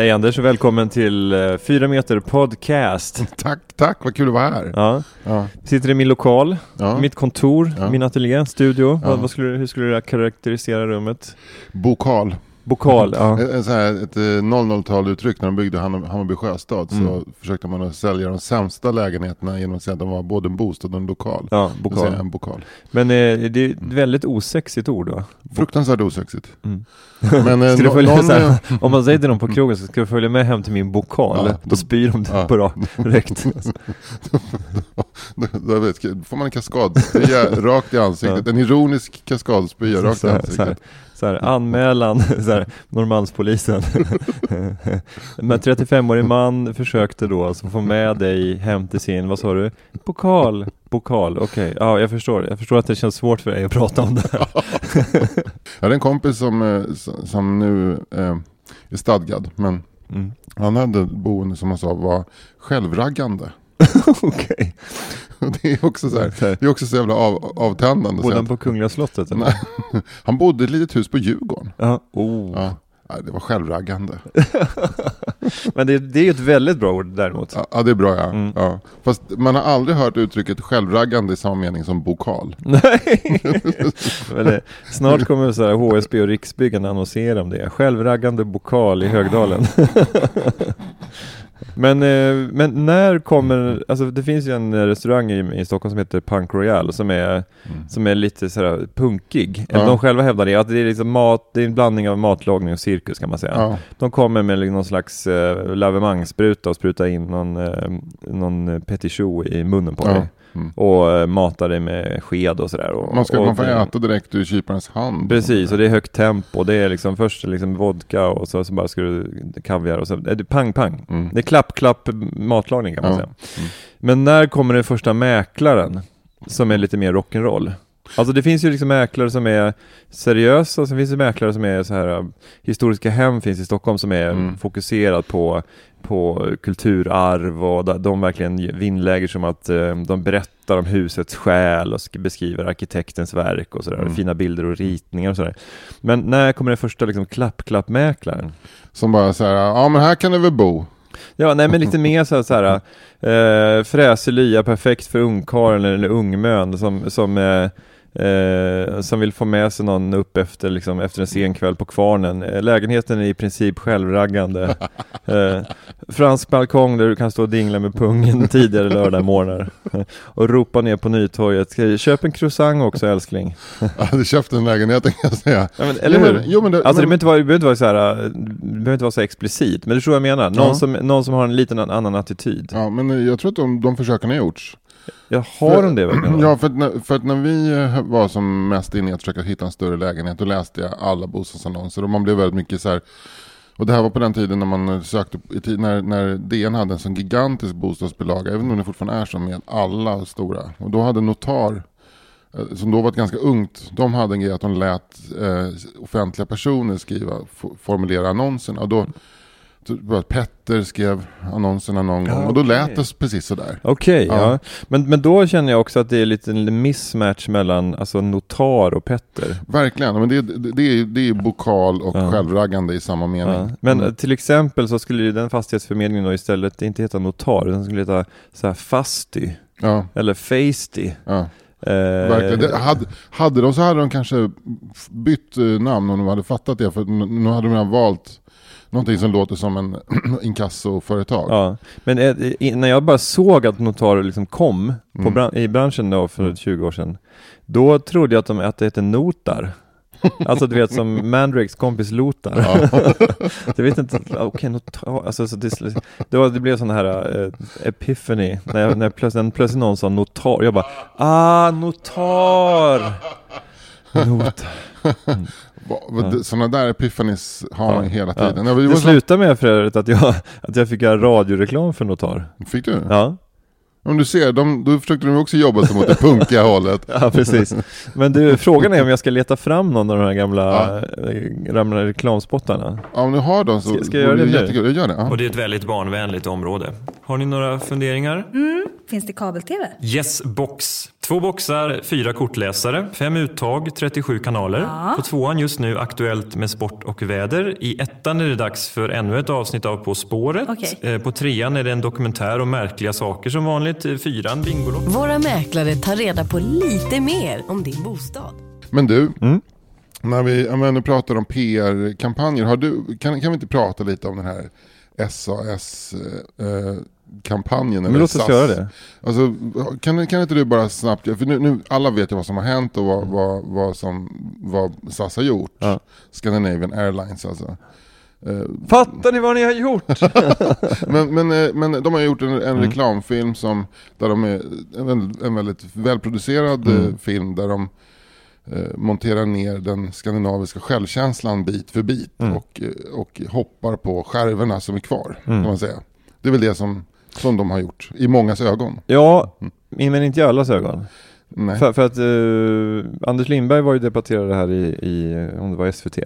Hej Anders och välkommen till uh, Fyra meter podcast. Tack, tack, vad kul att vara här. Ja. Ja. Sitter i min lokal, Ja. mitt kontor, Ja. min ateljé, studio. Vad, vad skulle, hur skulle du karaktärisera rummet? Bokal. Bokal, ja. Så här, ett eh, 00-taluttryck när de byggde Ham- Hammarby sjöstad Mm. så försökte man att sälja de sämsta lägenheterna genom att säga att de var både en bostad och en lokal. Ja, Då bokal. en bokal. Men eh, det är ett väldigt osexigt ord va? Fruktansvärt osexigt. Mm. Men eh, nå- följa någon, här, eh, om man säger till någon på krogen så ska du följa med hem till min bokal. Ja, Då spyr de ja. på direkt. då, då vet, får man en kaskadspya rakt i ansiktet. En ironisk kaskadspya rakt i ansiktet. Så här, anmälan, så här, Norrmalmspolisen. Men 35-årig man försökte då alltså få med dig hem till sin, vad sa du? Pokal, pokal, okej, ja jag förstår. Jag förstår att det känns svårt för dig att prata om det här. Jag hade en kompis som, eh, som- nu eh, är stadgad. Men Mm. han hade ett boende som han sa var självraggande. Okej. Och Det är också så, här, det är också så jävla av, avtändande. Bodde han på Kungliga slottet? eller? Nej. han bodde i ett litet hus på Djurgården. Ja. Oh. Ja. Det var självraggande. Men det, det är ju ett väldigt bra ord däremot. Ja, det är bra ja. Mm. ja. Fast man har aldrig hört uttrycket självraggande i samma mening som bokal. Nej! Det, snart kommer så här HSB och Riksbyggen annonsera om det. Självraggande bokal i Högdalen. Men, eh, men när kommer, alltså det finns ju en restaurang i, i Stockholm som heter Punk Royal som är, som är lite sådär punkig. Ja. de själva hävdar det, att det är liksom mat, det är en blandning av matlagning och cirkus kan man säga. Ja. De kommer med någon slags eh, lavemangsspruta och sprutar in någon, eh, någon petit choux i munnen på Ja. dig. Mm. Och eh, matar dig med sked och sådär. Man, ska, och, man får äta direkt ur kyparens hand. Precis, och det är högt tempo. Det är liksom först liksom vodka och så, så bara ska du kaviar och så. är Det pang, pang. Mm. Det är klapp, klapp matlagning kan man Ja. säga. Men när kommer den första mäklaren som är lite mer rock'n'roll? Alltså det finns ju liksom mäklare som är seriösa sen finns det mäklare som är så här äh, Historiska hem finns i Stockholm som är Mm. fokuserat på, på kulturarv och de, de verkligen vinnlägger som att eh, de berättar om husets själ och sk- beskriver arkitektens verk och sådär, Mm. fina bilder och ritningar och sådär. Men när kommer den första liksom klapp-klapp-mäklaren? Som bara så här, ja men här kan du väl bo. Ja, nej men lite mer så här, så här eh, fräsig lya, perfekt för ungkarlen eller ungmön som, som, eh, eh, som vill få med sig någon upp efter, liksom, efter en sen kväll på kvarnen. Eh, lägenheten är i princip självraggande. Eh, fransk balkong där du kan stå och dingla med pungen tidigare lördagmorgnar. Eh, och ropa ner på Nytorget, "Ska- köp en croissant också älskling. Jag hade köpt den lägenheten kan jag säga. Ja, men, eller Jo, hur? jo, men det- alltså det men- behöver inte vara, det behöver inte vara så här, eh, det behöver inte vara så explicit, men det tror jag menar. Någon, Ja. som, någon som har en liten annan attityd. Ja men jag tror att de, de försöken har gjorts. Ja, har de det verkligen? Ja, för att, när, för att när vi eh, var som mest inne i att försöka hitta en större lägenhet, då läste jag alla bostadsannonser och man blev väldigt mycket så här. Och det här var på den tiden när man sökte, när, när DN hade en sån gigantisk bostadsbilaga, även om det fortfarande är så med alla stora. Och då hade Notar, eh, som då var ett ganska ungt, de hade en grej att de lät eh, offentliga personer skriva, formulera annonserna. Och då, att Petter skrev annonserna någon gång och då lät det precis sådär. Okej, ja. Ja. Men, men då känner jag också att det är lite en mismatch mellan alltså, notar och Petter. Verkligen, men det, det, det, är, det är bokal och Ja. självraggande i samma mening. Ja. Men Mm. till exempel så skulle ju den fastighetsförmedlingen då istället inte heta notar, utan skulle heta så här Fasty ja, eller ja, Eh, verkligen. Det, hade, hade de så hade de kanske bytt eh, namn om de hade fattat det. För nu hade de redan valt någonting som låter som en inkassoföretag. Ja, men eh, när jag bara såg att notar liksom kom Mm. bran- i branschen då för 20 år sedan, då trodde jag att, de, att det hette notar. Alltså du vet som Mandrakes kompis Lothar. Ja. Jag vet inte, okej, notar, alltså så det, det, var, det blev sån här uh, epiphany, när, jag, när plötsligt, plötsligt någon sa notar, jag bara ah, notar! Notar. Ja. Sådana där epiphanies har man Ja, hela tiden. Ja. vi Det slutade med för övrigt att jag, att jag fick göra radioreklam för notar. Fick du? Ja, Om du ser, de, då försökte de också jobba sig mot det punkiga hållet. ja precis. Men du, frågan är om jag ska leta fram någon av de här gamla, Ja. ja. gamla reklamspottarna. Ja, om du har dem så Ska- ska jag göra det nu? jättekul. Jag gör det. Ja. Och det är ett väldigt barnvänligt område. Har ni några funderingar? Finns det kabel-tv? Yes box. Två boxar, fyra kortläsare, fem uttag, 37 kanaler. På tvåan just nu aktuellt med sport och väder. I ettan är det dags för ännu ett avsnitt av På spåret. Okej. Eh, På trean är det en dokumentär om märkliga saker som vanligt. Eh, Fyran Bingolotto. Våra mäklare tar reda på lite mer om din bostad. Men du, Mm. när vi ja, nu pratar om PR-kampanjer, har du, kan, kan vi inte prata lite om den här SAS-kampanjen? Men låt oss göra det. Alltså, kan, kan inte du bara snabbt, för nu, nu alla vet ju vad som har hänt och vad, vad, vad, som, vad SAS har gjort. Ja. Scandinavian Airlines alltså. Eh, Fattar ni vad ni har gjort? Men, men, eh, men de har gjort en, en Mm. reklamfilm som, där de är en, en väldigt välproducerad Mm. eh, film där de eh, monterar ner den skandinaviska självkänslan bit för bit Mm. och, och hoppar på skärvorna som är kvar. Mm. Kan man säga. Det är väl det som, som de har gjort i mångas ögon. Ja, men inte i allas ögon. För, för att eh, Anders Lindberg var ju debatterade här i, i, om det var SVT.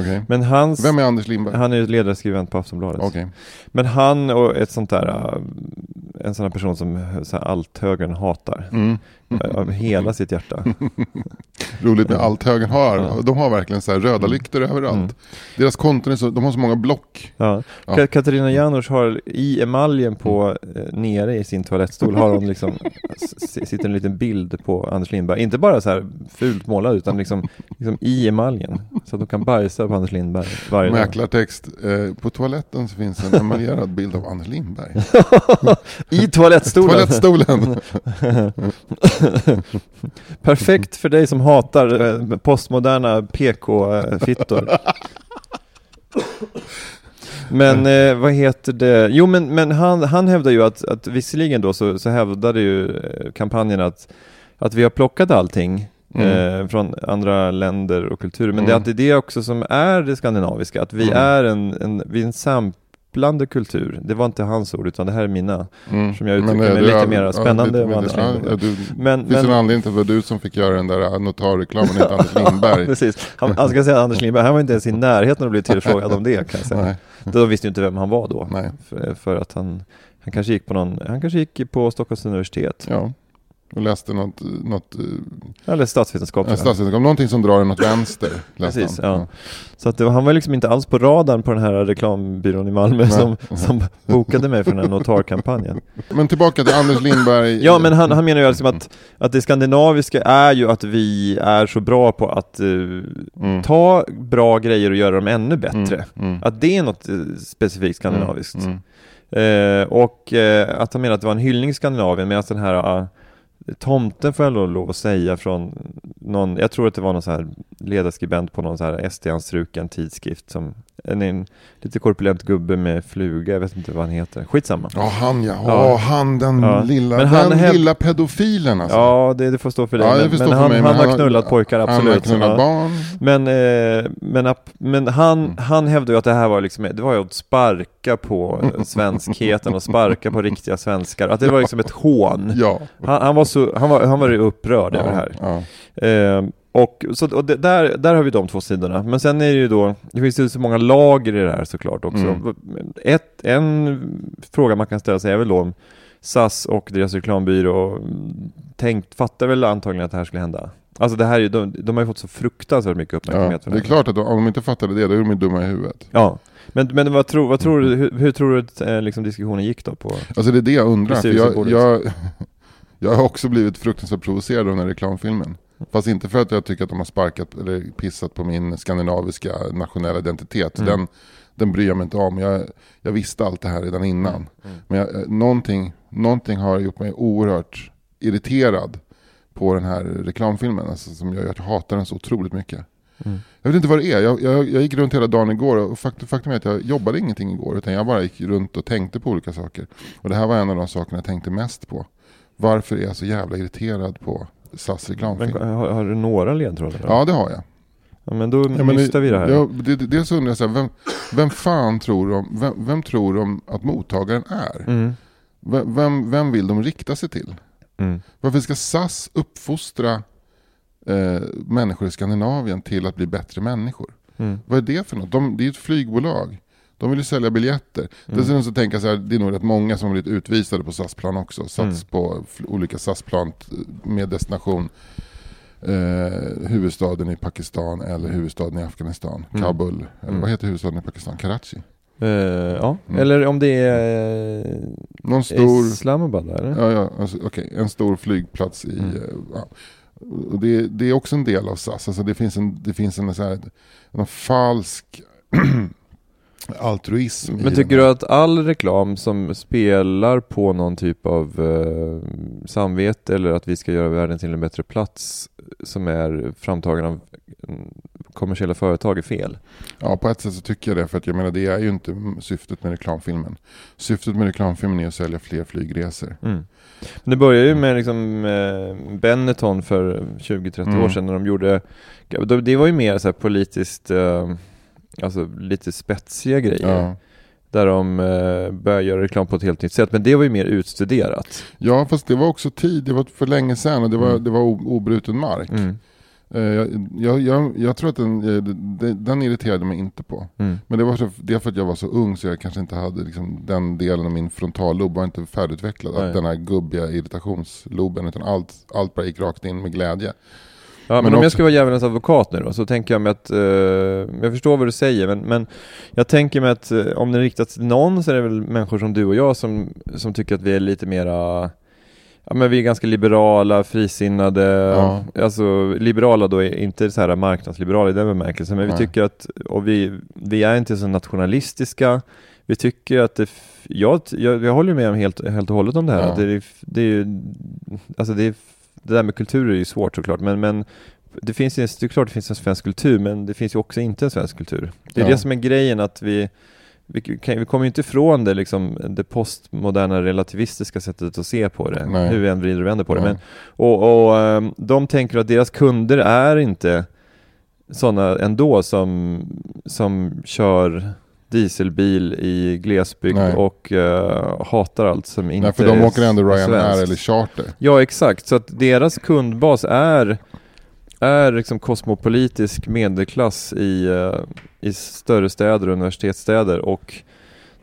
Okej. Men hans, Vem är Anders Lindberg? han är ledarskribent på Aftonbladet. Okej. Men han och ett sånt där, eh, en sån här person som eh, så här, allt högern hatar. Mm. eh, Av hela sitt hjärta. Roligt med allt högern har. Ja. De har verkligen så här röda lyktor överallt. Mm. Deras konton är så, de har så många block. Ja. Ja. Ka- Katarina Janouch har i emaljen på, eh, nere i sin toalettstol har hon liksom, sitter en liten bild på Anders Lindberg. Inte bara så här fult målad utan liksom, liksom i emaljen. Så att de kan bajsa på Anders Lindberg varje dag. Mäklartext. Eh, på toaletten så finns en emaljerad bild av Anders Lindberg. I toalettstolen! Toalettstolen! Perfekt för dig som hatar eh, postmoderna PK-fittor. Men eh, vad heter det? Jo men, men han, han hävdar ju att, att visserligen då så, så hävdade ju eh, kampanjen att, att vi har plockat allting eh, från andra länder och kulturer. Men det är Mm. att det är det också som är det skandinaviska, att vi Mm. är en, en, vi är en samplande kultur. Det var inte hans ord utan det här är mina. Mm. Som jag uttrycker Men, mig lite mer spännande ja, Lindberg. ja, du, Men, finns det men, en anledning till att det var du som fick göra den där notarreklamen, inte Anders Lindberg? Precis. Han, han ska säga Anders Lindberg, han var inte ens i närheten att bli tillfrågad om det kan jag säga. Nej. De visste ju inte vem han var då. Nej. För, för att han, han kanske gick på någon, han kanske gick på Stockholms universitet. Ja. Och läste något, något eh, Eller statsvetenskap. jag. statsvetenskap, någonting som drar en åt vänster. Precis, han. ja. Så att det, han var liksom inte alls på radarn på den här reklambyrån i Malmö som, som bokade mig för den här notarkampanjen. Men tillbaka till Anders Lindberg. Ja men han, han menar ju liksom att, att det skandinaviska är ju att vi är så bra på att eh, Mm. ta bra grejer och göra dem ännu bättre. Mm. Mm. Att det är något eh, specifikt skandinaviskt. Mm. Eh, och att han menar att det var en hyllning i Skandinavien medan den här uh, tomten får jag lov- att säga från någon, jag tror att det var någon så här ledarskribent på någon så här SD-anstruken tidskrift som en, en lite korpulent gubbe med fluga, jag vet inte vad han heter, skitsamma. Ja han ja, Ja. ja. han den Ja. lilla, Men han den häv- lilla pedofilen alltså. Ja, det, det får stå för dig, Ja, men, men för han, men har knullat pojkar, absolut. Han har knullat barn. Men, eh, men, men han, Mm. han hävdade ju att det här var liksom, det var ju att sparka på svenskheten och sparka på riktiga svenskar, att det var liksom ett hån. Ja. Han, han var så, han var, han var upprörd över det här. Eh, och så, och det, där, där har vi de två sidorna. Men sen är det ju då, det finns ju så många lager i det här såklart också. Mm. Ett, en fråga man kan ställa sig är väl då om SAS och deras reklambyrå tänkt, fattar väl antagligen att det här skulle hända. Alltså det här är de, de har ju fått så fruktansvärt mycket Ja. uppmärksamhet för Det är här. klart att de, om de inte fattade det, då är de ju dumma i huvudet. Ja, men, men vad, tror, vad tror du, hur, hur tror du att eh, liksom, diskussionen gick då? på Alltså det är det jag undrar. För jag, jag, jag har också blivit fruktansvärt provocerad av den här reklamfilmen. Fast inte för att jag tycker att de har sparkat eller pissat på min skandinaviska nationella identitet. Mm. Den, den bryr jag mig inte om. Jag, jag visste allt det här redan innan. Mm. Men jag, eh, någonting, någonting har gjort mig oerhört irriterad på den här reklamfilmen. Alltså, som att jag hatar den så otroligt mycket. Jag vet inte vad det är. Jag, jag, jag gick runt hela dagen igår och faktum, faktum är att jag jobbade ingenting igår. Utan jag bara gick runt och tänkte på olika saker. Och det här var en av de sakerna jag tänkte mest på. Varför är jag så jävla irriterad på SAS reklamfilm? Men, har, har du några ledtrådar? då? Ja, det har jag. Ja, men då Ja, men nystar vi det här. Ja, det, det, dels undrar jag så här, vem, vem fan tror de, vem, vem tror de att mottagaren är? Mm. Vem, vem, vill de rikta sig till? Mm. Varför ska SAS uppfostra eh, människor i Skandinavien till att bli bättre människor? Mm. Vad är det för något? De, det är ett flygbolag. De vill ju sälja biljetter. Mm. Dessutom så tänker jag så här, det är nog rätt många som har blivit utvisade på SAS-plan också. Sats Mm. på olika SAS-plan med destination eh, huvudstaden i Pakistan eller huvudstaden i Afghanistan. Mm. Kabul. Eller Mm. vad heter huvudstaden i Pakistan? Karachi? Eh, ja, Mm. eller om det är eh, Någon stor... Islamabad eller? Ja, ja alltså, okej. En stor flygplats i... Mm. eh, Ja. Och det, det är också en del av SAS. Alltså det finns en, det finns en, så här, en falsk altruism Men tycker du att all reklam som spelar på någon typ av eh, samvete eller att vi ska göra världen till en bättre plats som är framtagen av mm, kommersiella företag är fel? Ja, på ett sätt så tycker jag det. För att jag menar, det är ju inte syftet med reklamfilmen. Syftet med reklamfilmen är att sälja fler flygresor. Mm. Men det började ju med liksom, eh, Benetton för 20-30 Mm. år sedan när de gjorde, det var ju mer så politiskt, eh, alltså lite spetsiga grejer. Ja. Där de eh, började göra reklam på ett helt nytt sätt. Men det var ju mer utstuderat. ja, fast det var också tid. Det var för länge sedan och det var, Mm. det var obruten mark. Mm. Eh, Jag, jag, jag, jag tror att den, eh, den, irriterade mig inte på. Mm. Men det var så, det för att jag var så ung så jag kanske inte hade liksom, den delen av min frontallob var inte färdigutvecklad. Nej. Att den här gubbiga irritationsloben. Utan allt, allt bara gick rakt in med glädje. Ja, men, Men om jag också- ska vara djävulens advokat nu då, så tänker jag mig att, eh, jag förstår vad du säger, men, men jag tänker mig att eh, om den riktas till någon så är det väl människor som du och jag som, som tycker att vi är lite mera Ja men vi är ganska liberala, frisinnade, Ja. alltså liberala då är inte så här marknadsliberala i den bemärkelsen, men vi Nej. tycker att, och vi, vi är inte så nationalistiska, vi tycker att det, jag, jag, jag håller med om helt, helt och hållet om det här, Ja. att det, är, det är ju, alltså det, är, det där med kultur är ju svårt såklart, men, men det finns ju, det är klart det finns en svensk kultur, men det finns ju också inte en svensk kultur. Det är Ja. det som är grejen, att vi, vi, kan, vi kommer ju inte ifrån det, liksom, det postmoderna relativistiska sättet att se på det, Nej. hur vi än vrider och vänder på det. Ja. Men, och, och ehm, de tänker att deras kunder är inte sådana ändå som, som kör dieselbil i glesbygd Nej. och eh, hatar allt som inte Nej, för de är åker ändå Ryanair svenskt. eller charter. Ja, exakt. Så att deras kundbas är, är liksom kosmopolitisk medelklass i, eh, i större städer och universitetsstäder och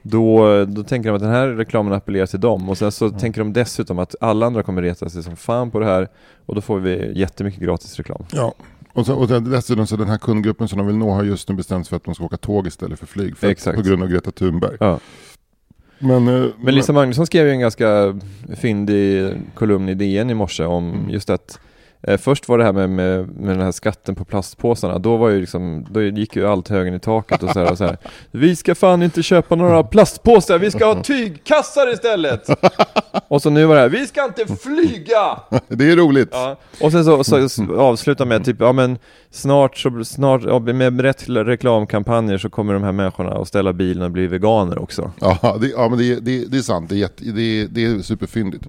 då, då tänker de att den här reklamen appellerar till dem och sen så tänker de dessutom att alla andra kommer reta sig som fan på det här och då får vi jättemycket gratis reklam. Ja. Och, så, och dessutom så den här kundgruppen som de vill nå har just nu bestämt sig för att de ska åka tåg istället för flyg. För Exakt. på grund av Greta Thunberg. Ja. Men, eh, Men Lisa Magnusson skrev ju en ganska fyndig kolumn i DN i morse om Mm. just att Först var det här med, med, med den här skatten på plastpåsarna, då var ju liksom, då gick ju allt högen i taket och så här, och så här Vi ska fan inte köpa några plastpåsar, vi ska ha tygkassar istället! Och så nu var det här, vi ska inte flyga! det är roligt. Ja. Och sen så, så, så avsluta med typ, ja men snart, så, snart ja, med rätt reklamkampanjer så kommer de här människorna att ställa bilen och bli veganer också. Ja, det, ja men det, det, det är sant. Det är, jätte, det, det är superfyndigt.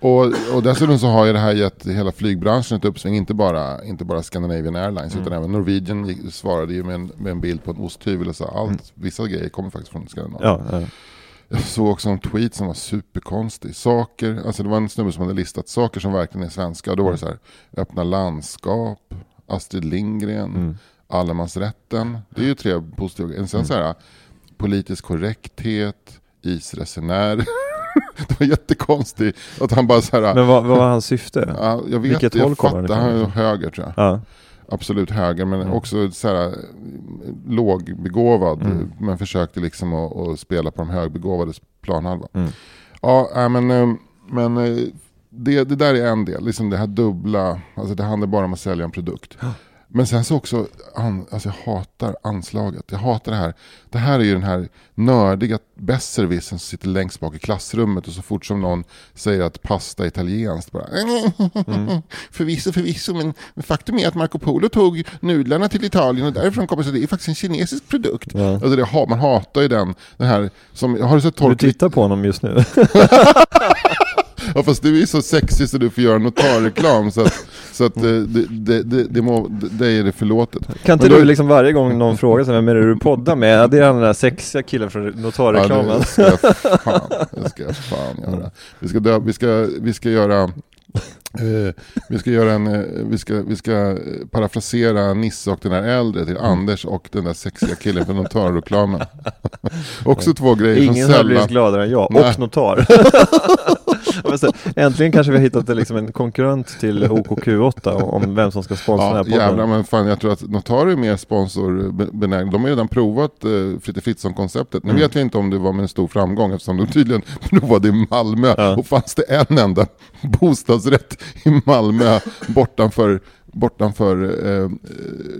Och, och dessutom så har ju det här gett hela flygbranschen ett uppsving, inte bara, inte bara Scandinavian Airlines Mm. utan även Norwegian svarade ju med en, med en bild på en osthyvel och sa allt, Mm. vissa grejer kommer faktiskt från Skandinavien. Ja, ja. Jag såg också en tweet som var superkonstig. Saker, alltså det var en snubbe som hade listat saker som verkligen är svenska. Och då var det så här, öppna landskap, Astrid Lindgren, Mm. allemansrätten. Det är ju tre positiva grejer. Sen så här, politisk korrekthet, isresenär. det var jättekonstigt att han bara så här, Men vad, vad var hans syfte? ja, jag vet vilket jag håll kommer han han är höger tror jag. Ja. Absolut höger, men Mm. också så här, lågbegåvad. Mm. Men försökte liksom att, att spela på de högbegåvades planhalva. Mm. Ja, äh, men, eh, men eh, det, det där är en del. Liksom det här dubbla, alltså det handlar bara om att sälja en produkt. Men sen så också, an, alltså jag hatar anslaget. Jag hatar det här. Det här är ju den här nördiga besserwissern som sitter längst bak i klassrummet och så fort som någon säger att pasta är italienskt bara mm. Förvisso, förvisso, men faktum är att Marco Polo tog nudlarna till Italien och därifrån kommer så det är faktiskt en kinesisk produkt. Ja. Alltså det, man hatar ju den, den här, som, har du sett Torkel? Du tittar på honom just nu. Ja fast du är så sexig så du får göra notarreklam så att, så att det, det, det, det, må, det är det förlåtet. Kan inte du liksom varje gång någon frågar sig vem är det du poddar med? Det är den där sexiga killen från notarreklamen. Ja, det ska jag fan, det ska jag fan göra. Vi ska, dö, vi ska, vi ska göra Eh, vi, ska göra en, eh, vi, ska, vi ska parafrasera Nisse och den där äldre till. Anders och den där sexiga killen från notarreklamen. Också två grejer Ingen som sällan... Ingen har blivit gladare än jag, och notar. Äntligen kanske vi har hittat liksom en konkurrent till OKQ8 om vem som ska sponsra ja, den här podden. Jävlar, men fan jag tror att Notar är mer sponsorbenägna. De har redan provat uh, Fritte Fritzson-konceptet. Nu mm. vet vi inte om det var med en stor framgång eftersom de tydligen provade i Malmö ja. och fanns det en enda bostadsrätt i Malmö bortanför bortanför eh,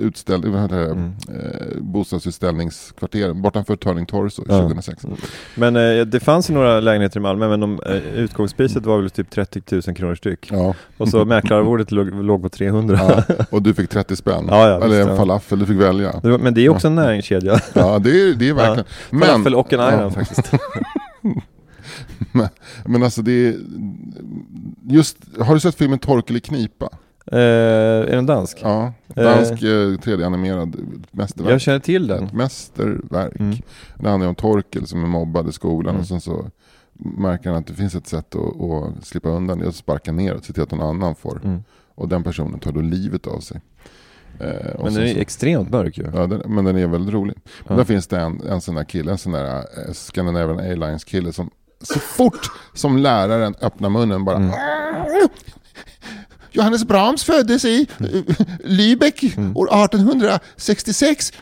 utställ, vad heter det, mm. eh, bostadsutställningskvarteren, bortanför Turning Torso ja. 2006. Mm. Men eh, det fanns ju några lägenheter i Malmö, men de, eh, utgångspriset var väl typ 30 000 kronor styck. Ja. Och så mäklararvodet låg, låg på 300. Ja. Och du fick 30 spänn, ja, ja, eller en falafel, du fick välja. Men det är också en näringskedja. Ja, det är, det är verkligen. Ja. Falafel och en ayran faktiskt. men, men alltså det är, just, har du sett filmen Torkel i knipa? Eh, är den dansk? Ja, dansk eh, 3D-animerad mästerverk. Jag känner till den. mästerverk. Mm. Det handlar om Torkel som är mobbad i skolan mm. och sen så märker han att det finns ett sätt att, att slippa undan det att sparka neråt, se till att någon annan får. Mm. Och den personen tar då livet av sig. Eh, men den är så, extremt mörk ju. Ja, den, men den är väldigt rolig. Ja. Men där finns det en, en sån där kille, en sån där eh, Scandinavian Airlines kille som så fort som läraren öppnar munnen bara mm. Johannes Brahms föddes i Lübeck mm. år 1866.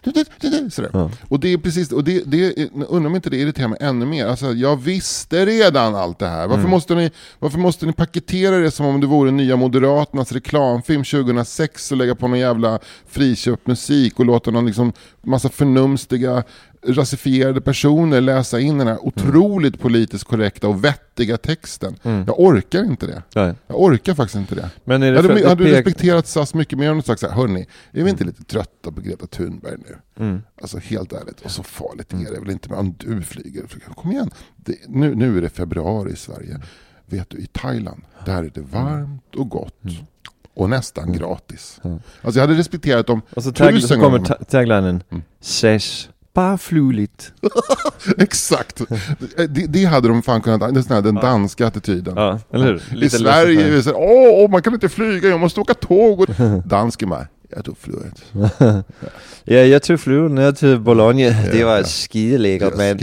Sådär. Ja. Och det är precis, och det, det, undrar om inte det irriterar mig ännu mer. Alltså, jag visste redan allt det här. Varför, mm. måste ni, varför måste ni paketera det som om det vore nya Moderaternas reklamfilm 2006 och lägga på någon jävla friköpt musik och låta någon liksom massa förnumstiga rasifierade personer läsa in den här otroligt politiskt korrekta och vettiga texten. Mm. Jag orkar inte det. Nej. Jag orkar faktiskt inte det. Men är det hade, jag hade respekterat SAS mycket mer om du sagt så här, hörni, är vi inte lite trötta på Greta Thunberg nu? Mm. Alltså helt ärligt, och så farligt är det väl inte med om du flyger. Kom igen, det, nu, nu är det februari i Sverige. Vet du, i Thailand, där är det varmt och gott. Mm. Och nästan mm. gratis. Mm. Alltså jag hade respekterat dem tusen gånger. Så kommer taglinen, mm. Bara fluligt. Exakt. Det, det, hade de fan kunnat, det är den danska attityden. Ja, eller hur? Lite I Sverige, vi säger åh, man kan inte flyga, jag måste åka tåg. Och... Dansken bara, jag tog flyget. ja, jag tog flyget ner till Bologna, det var ja. skideläckert men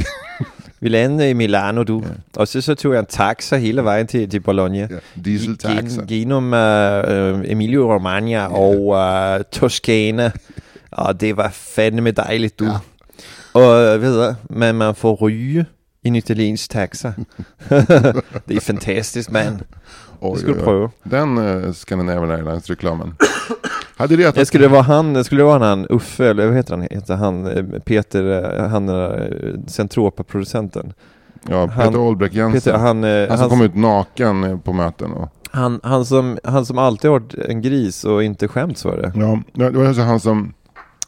Vi landade i Milano du, ja. och så, så tog jag en taxa hela vägen till, till Bologna. Ja, dieseltaxa. Genom uh, Emilio Romagna ja. och uh, Toscana. Och det var fandme dejligt du. Ja. Och vidare, men man får ryge i en italiensk taxa. det är fantastiskt man. Oj, skulle du pröva. Den uh, Scandinavian Airlines-reklamen. Hade det, att... skulle det vara han, skulle det vara han Uffe, eller vad heter han, heter han eh, Peter, eh, han Centropa-producenten? Ja, Peter han, Olbrecht Jensen. han, han som han, kom ut naken på möten. Och... Han, han, som, han som alltid varit en gris och inte skämts för det. Ja, det var alltså han som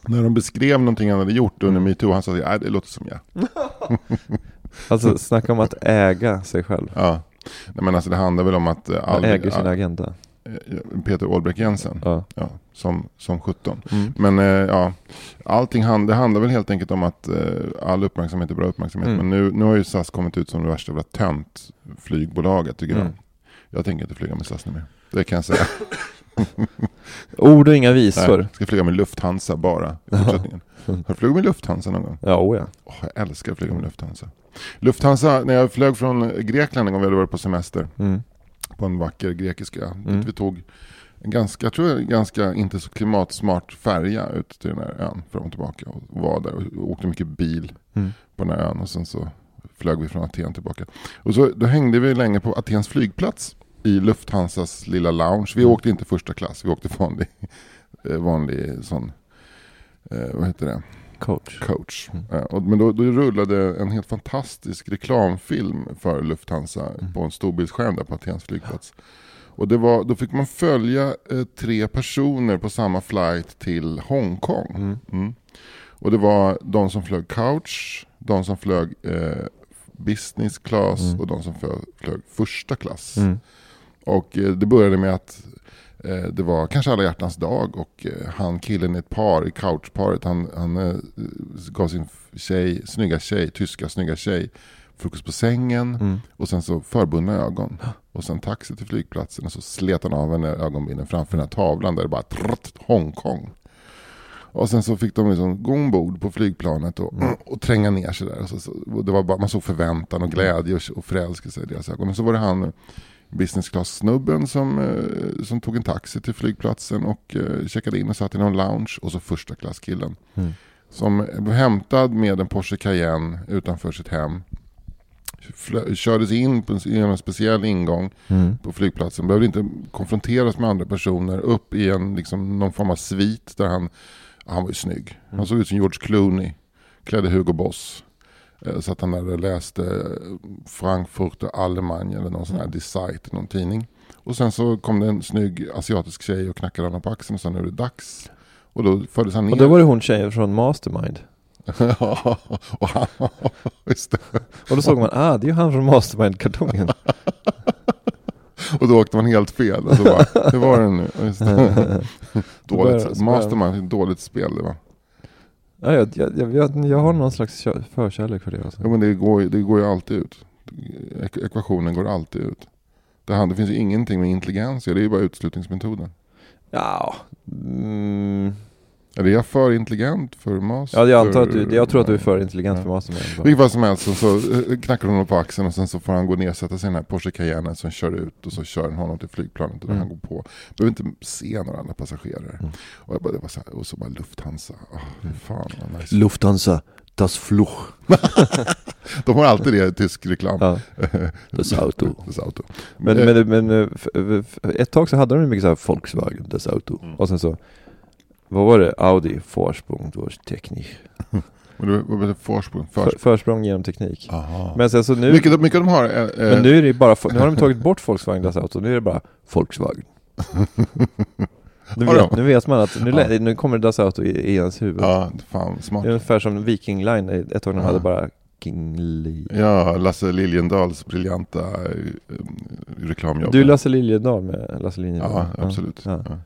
när de beskrev någonting han hade gjort under mm. metoo, han sa att det låter som jag. alltså snacka om att äga sig själv. Ja, Nej, men alltså det handlar väl om att... Eh, all, äger sin all, agenda. Eh, Peter Olbrecht Jensen, ja. ja. som, som 17. Mm. Men eh, ja, allting hand, det handlar väl helt enkelt om att eh, all uppmärksamhet är bra uppmärksamhet. Mm. Men nu, nu har ju SAS kommit ut som det värsta jävla tönt flygbolaget tycker mm. jag. Jag tänker inte flyga med SAS nu mer. Det kan jag säga. Ord och inga visor. Nej, ska flyga med Lufthansa bara i fortsättningen. Har du flugit med Lufthansa någon gång? Ja, oh ja. Oh, jag älskar att flyga med Lufthansa. Lufthansa, när jag flög från Grekland en gång, vi hade varit på semester. Mm. På en vacker grekisk ö. Mm. Vi tog en ganska, jag tror ganska inte så klimatsmart färja ut till den här ön fram och tillbaka. Och var där och åkte mycket bil mm. på den här ön. Och sen så flög vi från Aten tillbaka. Och så, då hängde vi länge på Atens flygplats i Lufthansas lilla lounge. Vi mm. åkte inte första klass, vi åkte vanlig, eh, vanlig sån, eh, vad heter det? Coach. coach. Mm. Men då, då rullade en helt fantastisk reklamfilm för Lufthansa Mm. på en storbildsskärm där på Atens flygplats. Och det var, då fick man följa eh, tre personer på samma flight till Hongkong. Mm. Mm. Och det var de som flög couch, de som flög eh, business class Mm. och de som flög, flög första klass. Mm. Och eh, det började med att eh, det var kanske alla hjärtans dag och eh, han killen i ett par, i couchparet, han, han gav sin tjej, snygga tjej, tyska snygga tjej, frukost på sängen Mm. och sen så förbundna ögon. Och sen taxi till flygplatsen och så slet han av henne ögonbindel framför den här tavlan där det bara trrrt, Hongkong. Och sen så fick de liksom gå ombord på flygplanet och, och tränga ner sig där. Och så, så, och det var bara, man såg förväntan och glädje och, och förälskelse i deras ögon. Men så var det han business class-snubben som, eh, som tog en taxi till flygplatsen och eh, checkade in och satt i någon lounge. Och så första klasskillen. Mm. Som blev hämtad med en Porsche Cayenne utanför sitt hem. Kördes in på en, genom en speciell ingång Mm. på flygplatsen. Behövde inte konfronteras med andra personer. Upp i en, liksom, någon form av svit där han, han var ju snygg. Han såg ut som George Clooney. Klädde Hugo Boss. Eh, Så att han där läste eh, Frankfurter Allemagne eller någon sån här Die Zeit, någon tidning. Och sen så kom det en snygg asiatisk tjej och knackade honom på axeln och sa nu är det dags. Och då fördes han ner. Och då var det hon tjejen från Mastermind. och han, just det. Och då såg man, ah det är ju han från Mastermind-kartongen. Och då åkte man helt fel. Och så bara, hur var det nu? Just det. Dåligt, Mastermind, dåligt spel det var. Ja, jag, jag, jag, jag, har någon slags förkärlek för det. Alltså. Ja, men det går, det går ju alltid ut. Ek ekvationen går alltid ut. Det, här, det finns ju ingenting med intelligens det är ju bara utslutningsmetoden. Ja, mm, Är jag för intelligent för master? ja jag antar att du, jag tror att du är för intelligent Ja. för Mastermind. Vilket fall som helst så, eh, knackar hon honom på axeln och sen så får han gå ner och sätta sig i den här Porsche Cayenne som kör ut och så kör den honom till flygplanet och Mm. han går på. Behöver inte se några andra passagerare. Mm. Och, jag bara, det var så här, och så bara Lufthansa. Oh, fan vad nice. Lufthansa, das Fluch. De har alltid det i tysk reklam. Ja. Das Auto. Das Auto. Men, Eh, men, men eh, ett tag så hade de mycket så här Volkswagen, das Auto. Mm. Och sen så, vad var det? Audi, Vorsprung durch Technik. Vad betyder Forsprung? För, Förs- försprång genom teknik. Aha. Men sen så nu, mycket, mycket de har är, är, men nu är det bara, nu har de tagit bort Volkswagen, das Auto. Nu är det bara Volkswagen. Nu vet, de? nu vet man att nu, Ja. nu kommer das Auto i, i ens huvud. Ja, fan smart. Det är ungefär som Viking Line, ett tag de Ja. hade bara King Lee. Ja, Lasse Liljendals briljanta eh, reklamjobb. Du är Lasse Liljedahl med Lasse Liljedahl? Ja, absolut. Ja. Ja.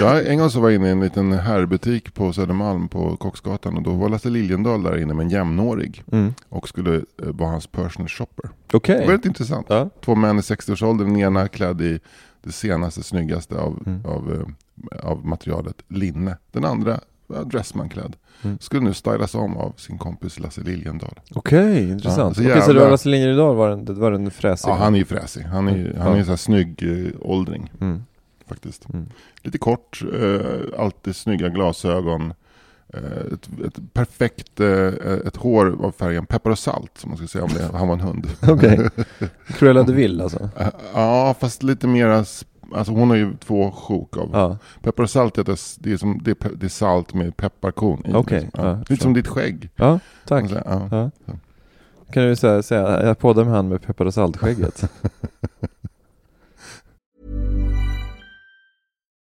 Ja, en gång så var jag inne i en liten herrbutik på Södermalm på Kocksgatan och då var Lasse Liljendal där inne med en jämnårig Mm. och skulle eh, vara hans personal shopper. Okej. Det var väldigt intressant. Ja. Två män i 60-årsåldern, den ena klädd i det senaste, snyggaste av, Mm. av, eh, av materialet linne. Den andra var dressmanklädd. Mm. Skulle nu stylas om av sin kompis Lasse Liljendal. Okej, intressant. Ja, så Okej, så det var Lasse Liljedahl var den, det var den fräsiga? Ja, han är ju fräsig. Han är ju han är ju Ja. så här snygg eh, åldring Mm. Faktiskt. Mm. Lite kort, eh, alltid snygga glasögon. Eh, ett, ett perfekt eh, ett hår av färgen peppar och salt som man skulle säga om det, han var en hund. Okej. Cruella de Vil alltså? Ja, fast lite mera, alltså hon har ju två sjok av. Ja, Peppar och salt, är det, är som, det, är, det är salt med pepparkorn i. Okej, liksom. ja. Lite som ditt skägg. ja tack. Ja. Ja. Kan du säga, säga jag poddar med han med peppar och saltskägget?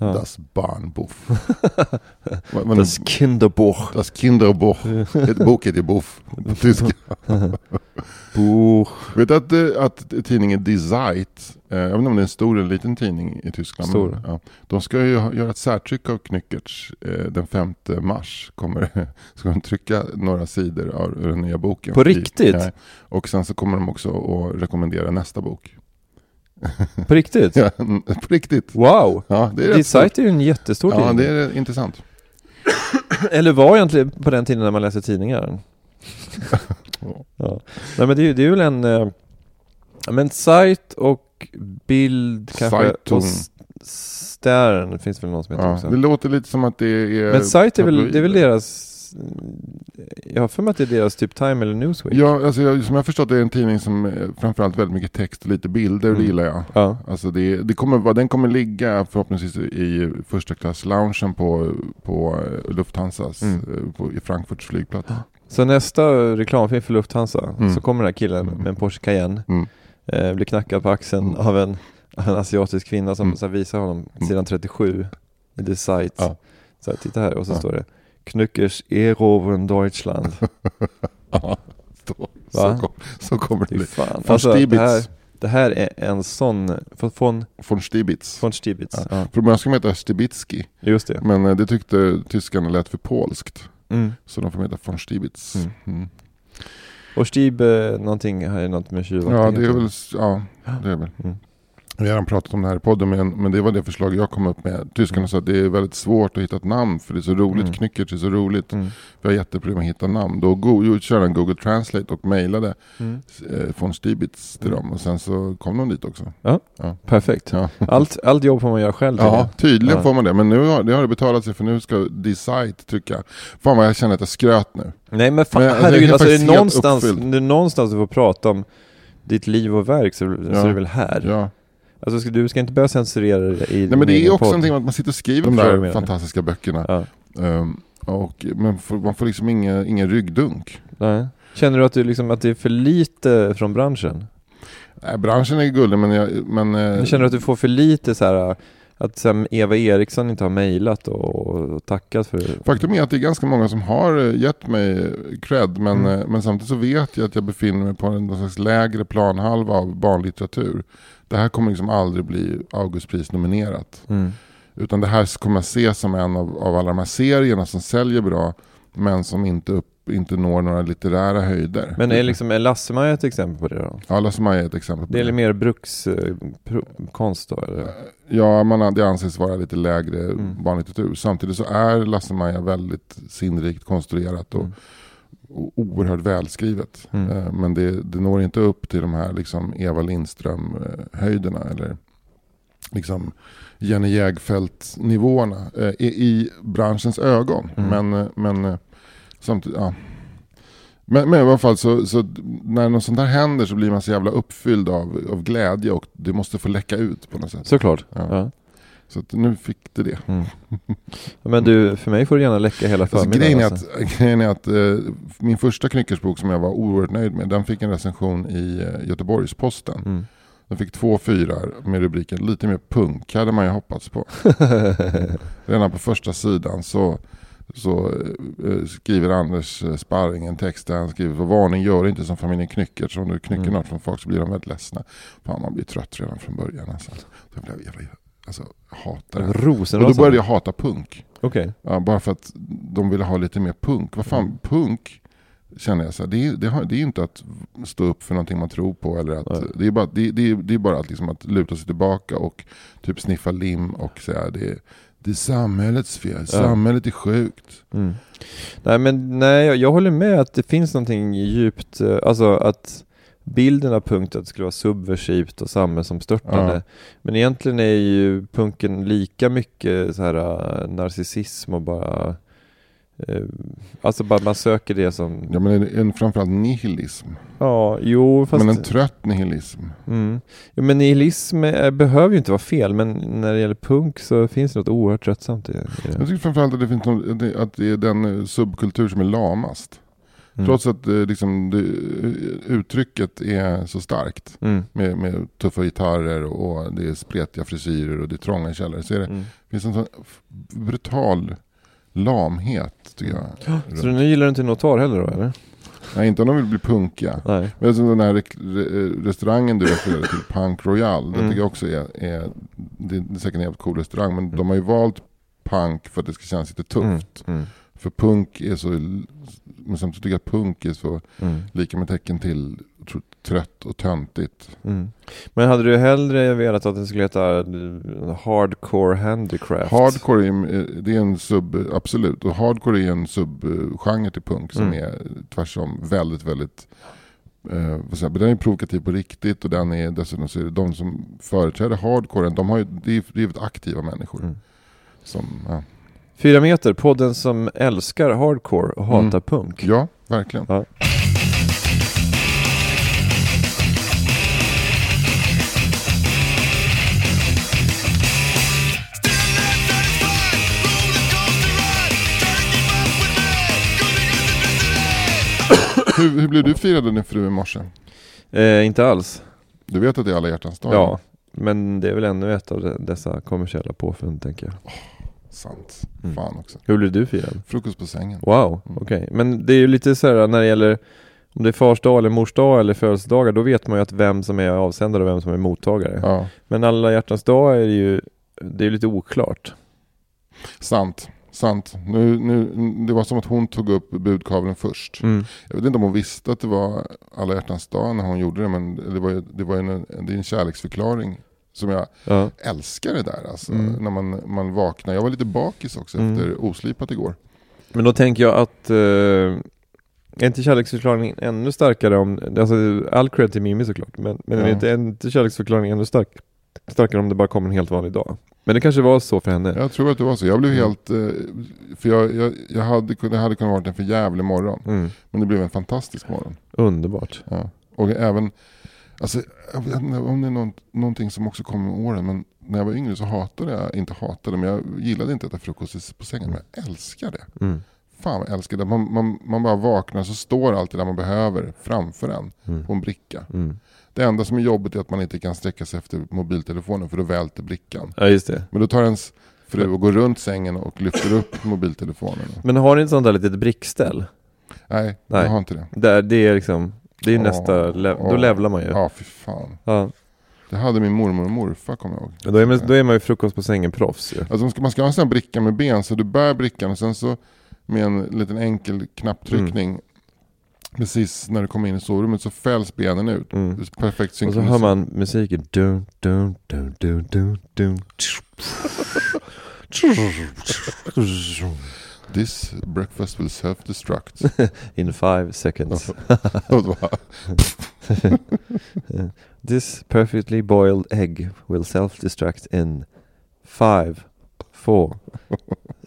Ja. Das Barnbuff. Das Kinderbuch. das Kinderbuch. Ett bok heter Buff på tyska. Buch. Vet du att, eh, att tidningen Die Zeit, eh, jag vet inte om det är en stor eller liten tidning i Tyskland. Stor. Men, ja, de ska ju ha- göra ett särtryck av Knyckertz eh, den 5 mars. Kommer, ska de trycka några sidor av den nya boken. På riktigt? ja, och sen så kommer de också att rekommendera nästa bok. På riktigt? Ja, på riktigt. Wow! Ja, det är stort. site är ju en jättestor Ja, tidning. det är intressant. Eller var egentligen på den tiden när man läste tidningar. ja. Nej men det, är ju- det är väl en... Eh, men sajt och bild kanske. Zeitung. Och s- Stern finns väl någon som heter Ja, också. det låter lite som att det är... Men sajt är väl, det är väl deras... Jag har för mig att det är deras typ Time eller Newsweek. Ja, alltså jag, som jag har förstått det är en tidning som eh, framförallt väldigt mycket text och lite bilder, Mm. det gillar jag. Ja. Alltså det, det kommer, den kommer ligga förhoppningsvis i första klass loungen på, på eh, Lufthansas, Mm. eh, på, i Frankfurts flygplats. Så nästa reklamfilm för Lufthansa Mm. så kommer den här killen med en Porsche Cayenne Mm. eh, blir knackad på axeln Mm. av en, av en asiatisk kvinna som Mm. visar honom Mm. sidan 37 i the site. Ja. Så här, titta här och så Ja. står det Knyckers erobern Deutschland. Ja, så, så, kom, så kommer det bli. fan. Von Alltså, det, här, det här är en sån, från, Von Stibitz. från Stibitz. Ja. Början ska de heta Stibitski, Just det. men eh, det tyckte tyskarna lät för polskt. Mm. Så de får heta von Stibitz. Mm. Mm. Och Stib, någonting, har ju något med tjuvvattning Ja, det är väl, ja, det är väl. Mm. Vi har redan pratat om det här i podden, men, men det var det förslag jag kom upp med. Tyskarna Mm. sa att det är väldigt svårt att hitta ett namn, för det är så roligt. Mm. Knyckertz är så roligt. Mm. Vi har jätteproblem att hitta namn. Då go- körde en Google Translate och mejlade Mm. eh, von Stibitz till dem. Och sen så kom de dit också. Perfekt. Ja, Allt, allt jobb får man göra själv. ja tydligen Ja. får man det. Men nu har det, har det betalat sig, för nu ska Decide trycka. Fan vad jag känner att jag skröt nu. Nej men fan, Men, alltså, herregud, alltså, är det någonstans, det är någonstans du får prata om ditt liv och verk så, så Ja. är det väl här. Alltså du ska inte börja censurera i Nej, men din det är också podd. någonting att man sitter och skriver de du där fantastiska böckerna. Ja. Ehm, och, men får, man får liksom ingen, ingen ryggdunk. Nej. Känner du att, du liksom, att det är för lite från branschen? Nej, branschen är gullig men, jag, men eh, Jag känner att du får för lite så här att här, Eva Eriksson inte har mejlat och, och tackat för faktum är att det är ganska många som har eh, gett mig cred. Men, Mm. eh, men samtidigt så vet jag att jag befinner mig på en slags lägre planhalva av barnlitteratur. Det här kommer liksom aldrig bli Augustpris-nominerat. Mm. Utan det här kommer jag se som en av, av alla de här serierna som säljer bra men som inte, upp, inte når några litterära höjder. Men är, liksom, är Lasse-Maja ett exempel på det då? Ja, Lasse-Maja är ett exempel på Det är det. mer brukskonst då eller? Ja, man, det anses vara lite lägre Mm. barnlitteratur. Samtidigt så är Lasse-Maja väldigt sinnrikt konstruerat och, Mm. och oerhört välskrivet. Mm. Eh, Men det, det når inte upp till de här liksom Eva Lindström-höjderna eller liksom Jenny Jägfeldt-nivåerna eh, i, i branschens ögon. Mm. Men, eh, men eh, samtidigt, ja. Men, men i alla fall så, så när något sånt här händer så blir man så jävla uppfylld av, av glädje och det måste få läcka ut på något sätt. Såklart. Ja. Ja. Så nu fick det det. Mm. Men du, för mig får du gärna läcka hela Alltså, förmiddagen. grejen är alltså. att, grejen är att eh, min första knyckersbok som jag var oerhört nöjd med, den fick en recension i eh, Göteborgs-Posten. Mm. Den fick två fyrar med rubriken lite mer punk hade man ju hoppats på. Redan på första sidan så, så eh, skriver Anders eh, Sparring en text där han skriver för varning gör inte som familjen Knyckert. Så om du knycker Mm. något från folk så blir de väldigt ledsna. Fan man blir trött redan från början. Alltså. Så jag, blev, jag, alltså, hatar det. här. Och då började jag hata punk. Okej. Ja, bara för att de ville ha lite mer punk. Vad Mm. fan, punk känner jag så här, det, är, det, har, det är inte att stå upp för någonting man tror på. Eller att, Nej. det, är bara, det, det, är, det är bara att, liksom att luta sig tillbaka och typ sniffa lim och säga det det är samhällets fel, samhället är sjukt. Mm. Nej men nej, jag, jag håller med att det finns någonting djupt, eh, alltså att bilden av punk att det skulle vara subversivt och samhällsomstörtande. Ja. Men egentligen är ju punken lika mycket så här eh, narcissism och bara Alltså bara man söker det som, Ja, men en, en, framförallt nihilism. ja jo fast Men en trött nihilism. mm. jo, men nihilism eh, behöver ju inte vara fel men när det gäller punk så finns det något oerhört tröttsamt i i Jag det. tycker framförallt att det, finns någon, att det- det är den eh, subkultur som är lamast. Mm. Trots att eh, liksom, det, uttrycket är så starkt. Mm. Med, med tuffa gitarrer och det är spretiga frisyrer och det är trånga källare. Så är det, Mm. finns en sån brutal lamhet tycker jag. Så nu gillar du inte Notar heller då eller? Nej, inte om de vill bli punkiga. Nej. Men alltså den här re- re- restaurangen du refererade till, Punk Royal, det Mm. tycker jag också är, är, det är säkert en jävligt cool restaurang, men Mm. de har ju valt punk för att det ska kännas lite tufft. Mm. För punk är så, men samtidigt tycker jag att punk är så Mm. lika med tecken till trött och töntigt. Mm. Men hade du hellre velat att det skulle heta eh, Hardcore Handicraft? Hardcore är, det är en sub, absolut, och hardcore är en subgenre till punk som Mm. är tvärsom väldigt, väldigt Eh, vad säger jag, den är provokativ på riktigt och den är dessutom så är det de som företräder hardcore, de har ju, det är, väldigt aktiva människor. Mm. Som, ja. Fyra meter, podden som älskar hardcore och hatar Mm. punk. ja, verkligen. Ja. Hur, hur blev du firad av din fru i morse? Eh, inte alls. Du vet att det är alla hjärtans dag? Ja, men det är väl ännu ett av de- dessa kommersiella påfund tänker jag. Sant. Mm. Fan också. Hur blev du firad? Frukost på sängen. Wow, Mm. okej. Men det är ju lite så här när det gäller om det är fars dag eller mors dag eller födelsedagar, då vet man ju att vem som är avsändare och vem som är mottagare. Ja, Men alla hjärtans dag är ju, det är lite oklart. sant. Sant. Nu, nu, det var som att hon tog upp budkavlen först. Mm. Jag vet inte om hon visste att det var alla hjärtans dag när hon gjorde det, men det var det var en, det är en kärleksförklaring som jag Ja. älskar det där. Alltså, Mm. När man, man vaknar. Jag var lite bakis också Mm. efter oslipat igår. Men då tänker jag att, eh, är inte kärleksförklaringen ännu starkare om, alltså all cred till Mimi såklart, men, men Ja. är inte, är inte kärleksförklaringen ännu stark, starkare om det bara kommer en helt vanlig dag? Men det kanske var så för henne. Jag tror att det var så. Jag blev Mm. helt... eh, För jag, jag, jag hade, det hade kunnat varit en för jävlig morgon. Mm. Men det blev en fantastisk morgon. Underbart. Ja. Och även, alltså, jag vet inte om det är något, någonting som också kommer med åren, men när jag var yngre så hatade jag, inte hatade, men jag gillade inte att äta frukost på sängen, men jag älskar det. Mm. Fan vad jag älskar det. Man, man, man bara vaknar så står allt det där man behöver framför en Mm. på en bricka. Mm. Det enda som är jobbigt är att man inte kan sträcka sig efter mobiltelefonen för då välter brickan. Ja just det. Men då tar ens fru och går runt sängen och lyfter upp mobiltelefonen. Men har ni ett sånt där litet brickställ? Nej, Nej. jag har inte det. Där det är liksom, det är Åh, nästa, le- då levlar man ju. Ja, fy fan. Ja. Det hade min mormor och morfar kommer jag ihåg. Då, är man, då är man ju frukost på sängen proffs ju. Alltså man ska, man ska ha en sån här bricka med ben, så du bär brickan och sen så med en liten enkel knapptryckning precis när du kommer in i sovrummet så fälls benen ut. Mm. Det är Perfekt Och så synkroniserat. hör man musiken. Dun, dun, dun, dun, dun, dun. This breakfast will self-destruct. In five seconds. This perfectly boiled egg will self-destruct in five, four,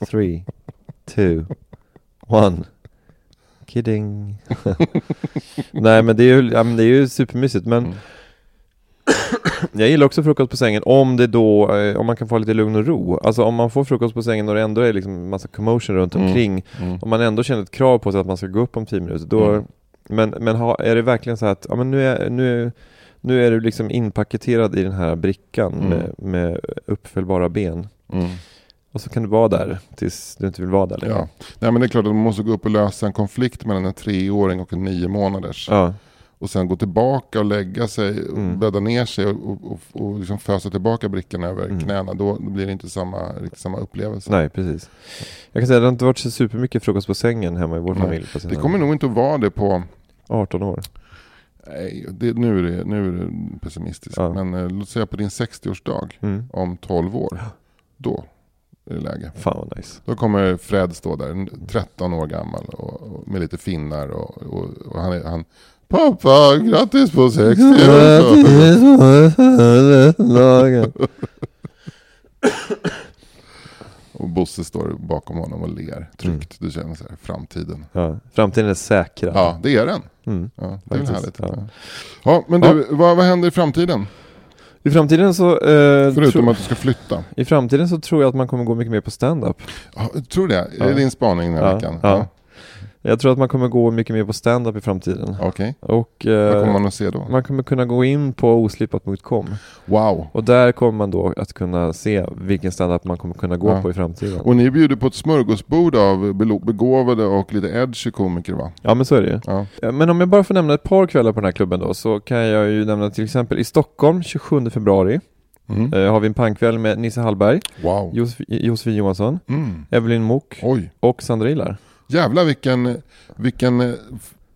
three, two, one. Kidding. Nej men det är ju, ja, men det är ju supermysigt men Mm. Jag gillar också frukost på sängen om det då, eh, om man kan få lite lugn och ro. Alltså om man får frukost på sängen och det ändå är liksom massa commotion runt Mm. omkring mm. om man ändå känner ett krav på sig att man ska gå upp om 10 minuter, då, Mm. men, men ha, är det verkligen så att ja, men nu, är, nu, nu är du liksom inpaketerad i den här brickan Mm. med, med uppfällbara ben. Och så kan du vara där tills du inte vill vara där längre. Ja. Nej, men det är klart att man måste gå upp och lösa en konflikt mellan en treåring och en nio månaders. Ja. Och sen gå tillbaka och lägga sig, och Mm. bädda ner sig och, och, och, och liksom fösa tillbaka brickan över Mm. knäna. Då blir det inte samma, riktigt samma upplevelse. Nej, precis. Jag kan säga att det har inte varit så supermycket frukost på sängen hemma i vår Nej. familj. Det kommer nog inte att vara det på 18 år. Nej, det, nu, är det, nu är det pessimistiskt. Ja. Men eh, låt säga på din 60-årsdag Mm. om 12 år. Då läge. Fan vad nice. Då kommer Fred stå där, en 13 år gammal och, och med lite finnar. Och, och, och han, han Pappa, grattis på 60 Och Bosse står bakom honom och ler tryggt. Du känner så här, framtiden. ja, framtiden är säkrad. Ja, det är den. Mm. Ja, det är väl härligt. ja. Ja. Ja, men du, vad, vad händer i framtiden? I framtiden så... Eh, Förutom att du ska flytta. I framtiden så tror jag att man kommer gå mycket mer på stand-up. Ja, tror det? Är Ja. det din spaning den här Ja, veckan? ja. Jag tror att man kommer gå mycket mer på stand-up i framtiden. Okej, Och vad kommer eh, man att se då? man kommer kunna gå in på oslipat.com Wow! och där kommer man då att kunna se vilken stand-up man kommer kunna gå Ja. på i framtiden. Och ni bjuder på ett smörgåsbord av belo- begåvade och lite edgy komiker va? Ja men så är det ju. Ja. Eh, Men om jag bara får nämna ett par kvällar på den här klubben då så kan jag ju nämna till exempel i Stockholm 27 februari Mm. eh, har vi en pangkväll med Nisse Hallberg, Wow! Josef- Josefin Johansson, Mm. Evelyn Mok Oj! och Sandra Ilar. Jävlar vilken, vilken,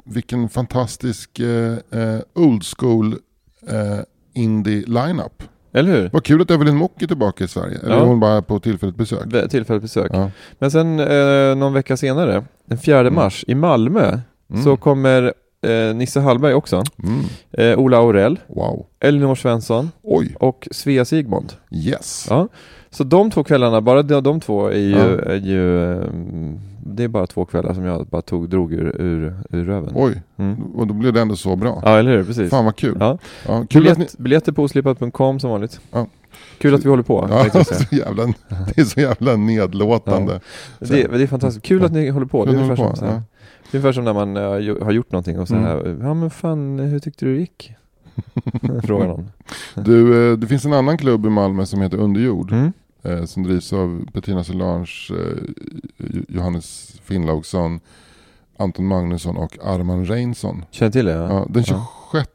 vilken fantastisk eh, eh, old school eh, indie lineup. Eller hur? Vad kul att Evelyn Mock är tillbaka i Sverige. Eller Ja. är hon bara på tillfälligt besök? Tillfälligt besök. Ja. Men sen eh, någon vecka senare, den 4 mars, i Malmö, Mm. så kommer eh, Nisse Hallberg också, Mm. eh, Ola Aurell, Wow. Elinor Svensson Oj. och Svea Sigmund. Yes. Ja. Så de två kvällarna, bara de, de två är ju, Ja. är ju eh, det är bara två kvällar som jag bara tog, drog ur, ur, ur röven. Oj. Mm. Och då blev det ändå så bra. Ja, eller hur? Precis. Fan vad kul. Ja. Ja, kul att ni... Biljett, Biljetter på oslipat.com som vanligt. Ja. Kul att vi håller på. Ja, så jävla, det är så jävla nedlåtande. Det, det är fantastiskt. Kul att ni håller på. Det är ungefär som, på, så här. Det är ungefär som när man eh, har gjort någonting och så Mm. här, ja men fan, hur tyckte du det gick? Frågar någon. Du, eh, det finns en annan klubb i Malmö som heter Underjord. Mm. Eh, som drivs av Bettina Solange, eh, Johannes Finnlaugsson, Anton Magnusson och Arman Reinsson. Känner till det? Ja. Ja, den 26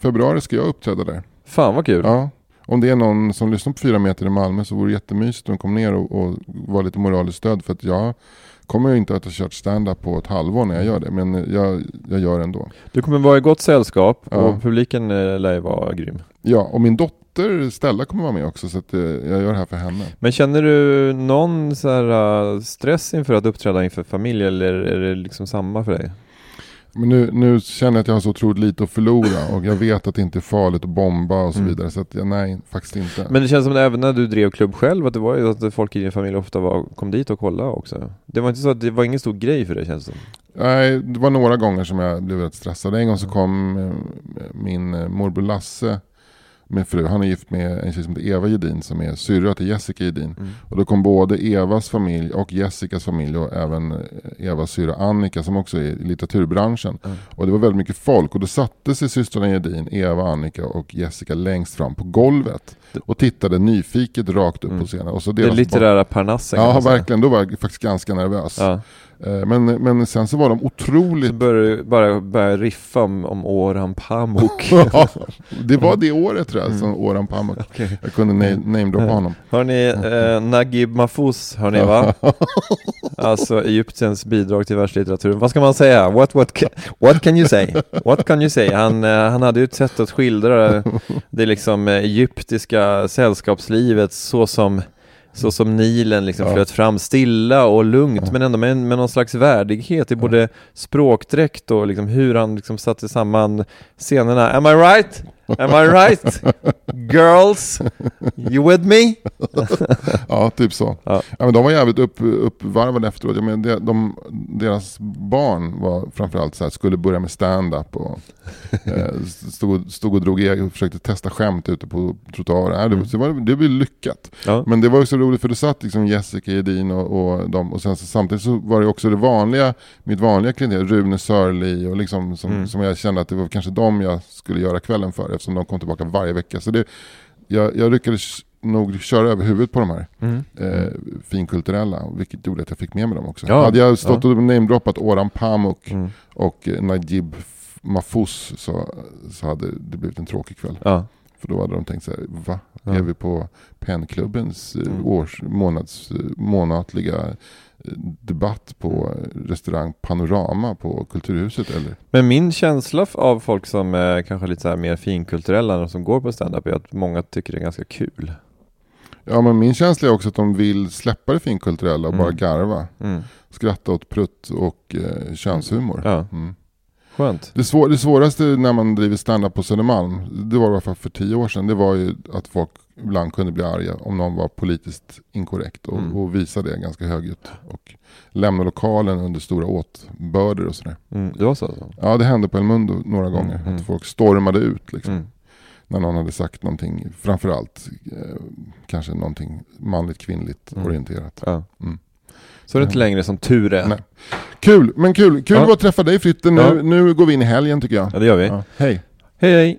februari ska jag uppträda där. Fan vad kul. Ja. Om det är någon som lyssnar på Fyra meter i Malmö så vore det jättemysigt om de kom ner och, och var lite moraliskt stöd för att jag kommer ju inte att ha kört stand-up på ett halvår när jag gör det men jag, jag gör det ändå. Du kommer vara i gott sällskap Ja. och publiken eh, lär ju vara grym. Ja, och min dotter Stella kommer vara med också så att eh, jag gör det här för henne. Men känner du någon så här, eh, stress inför att uppträda inför familj eller är det liksom samma för dig? Men nu, nu känner jag att jag har så otroligt lite att förlora och jag vet att det inte är farligt att bomba och så Mm. vidare. Så att nej, faktiskt inte. Men det känns som att även när du drev klubb själv, att det var ju att folk i din familj ofta var, kom dit och kollade också. Det var inte så att det var ingen stor grej för dig känns det. Nej, det var några gånger som jag blev rätt stressad. En gång så kom eh, min morbror Lasse med fru. Han är gift med en tjej som heter Eva Gedin som är syrra till Jessica Gedin. Mm. Och då kom både Evas familj och Jessicas familj och även Evas syrra Annika som också är i litteraturbranschen. Mm. Och det var väldigt mycket folk och då satte sig systrarna Gedin, Eva, Annika och Jessica längst fram på golvet och tittade nyfiket rakt upp Mm. på scenen. Och så Det litterära parnassen kan Ja, verkligen. Då var jag faktiskt ganska nervös. Ja. Eh, Men, men sen så var de otroligt Så började bara börja riffa om, om Orhan Pamuk. Ja, det var det året tror jag som Orhan Pamuk. Mm. Okej. Jag kunde na- namedroppa honom. Hörni, eh, Naguib Mahfouz, hörni va? Alltså Egyptiens bidrag till världslitteraturen. Vad ska man säga? What, what, ca- what can you say? What can you say? Han, eh, han hade ju ett sätt att skildra det liksom eh, egyptiska sällskapslivet så som så som Nilen liksom Ja. flöt fram stilla och lugnt men ändå med, med någon slags värdighet i både språkdräkt och liksom hur han liksom satte samman scenerna. Am I right? Am I right? Girls? You with me? Ja, typ så. Ja. Ja. men de var jävligt upp, uppvarvade efteråt. Jag menar, de, de, deras barn var framförallt så här, skulle börja med stand-up och eh, stod, stod och drog och försökte testa skämt ute på trottoaren. Ja, det, det, det blev lyckat. Ja. Men det var ju så roligt för det satt liksom Jessica Edin och, och de och sen så, samtidigt så var det också det vanliga, mitt vanliga klientel, Rune Sörli och liksom som, Mm. som jag kände att det var kanske de jag skulle göra kvällen för eftersom de kom tillbaka varje vecka. Så det, jag, jag lyckades nog köra över huvudet på de här Mm. eh, finkulturella, vilket gjorde att jag fick med mig dem också. Ja, Hade jag stått och namedroppat Orhan Pamuk Mm. och eh, Najib Mahfouz så, så hade det blivit en tråkig kväll. Ja. För då hade de tänkt så här, va? Ja. Är vi på Pennklubbens eh, Mm. års, månads, eh, månatliga debatt på restaurang Panorama på Kulturhuset eller? Men min känsla av folk som är kanske lite så här mer finkulturella och som går på stand-up är att många tycker det är ganska kul. Ja men min känsla är också att de vill släppa det finkulturella och Mm. bara garva. Mm. Skratta åt prutt och eh, könshumor. Ja, Mm. skönt. Det, svår, det svåraste när man driver stand-up på Södermalm, det var i alla fall för tio år sedan, det var ju att folk ibland kunde bli arga om någon var politiskt inkorrekt och, Mm. och visa det ganska högljutt. Och lämna lokalen under stora åtbörder och sådär. Mm. Det var så? alltså? Ja, det hände på El Mundo några gånger. mm. Att folk stormade ut liksom. Mm. När någon hade sagt någonting, framförallt eh, kanske någonting manligt kvinnligt Mm. orienterat. Ja. Mm. Så är det inte längre som tur är. Nej. Kul, men kul. Kul Ja. att träffa dig Fritte. Nu, Ja. nu går vi in i helgen tycker jag. Ja, det gör vi. Ja. Hej. Hej hej!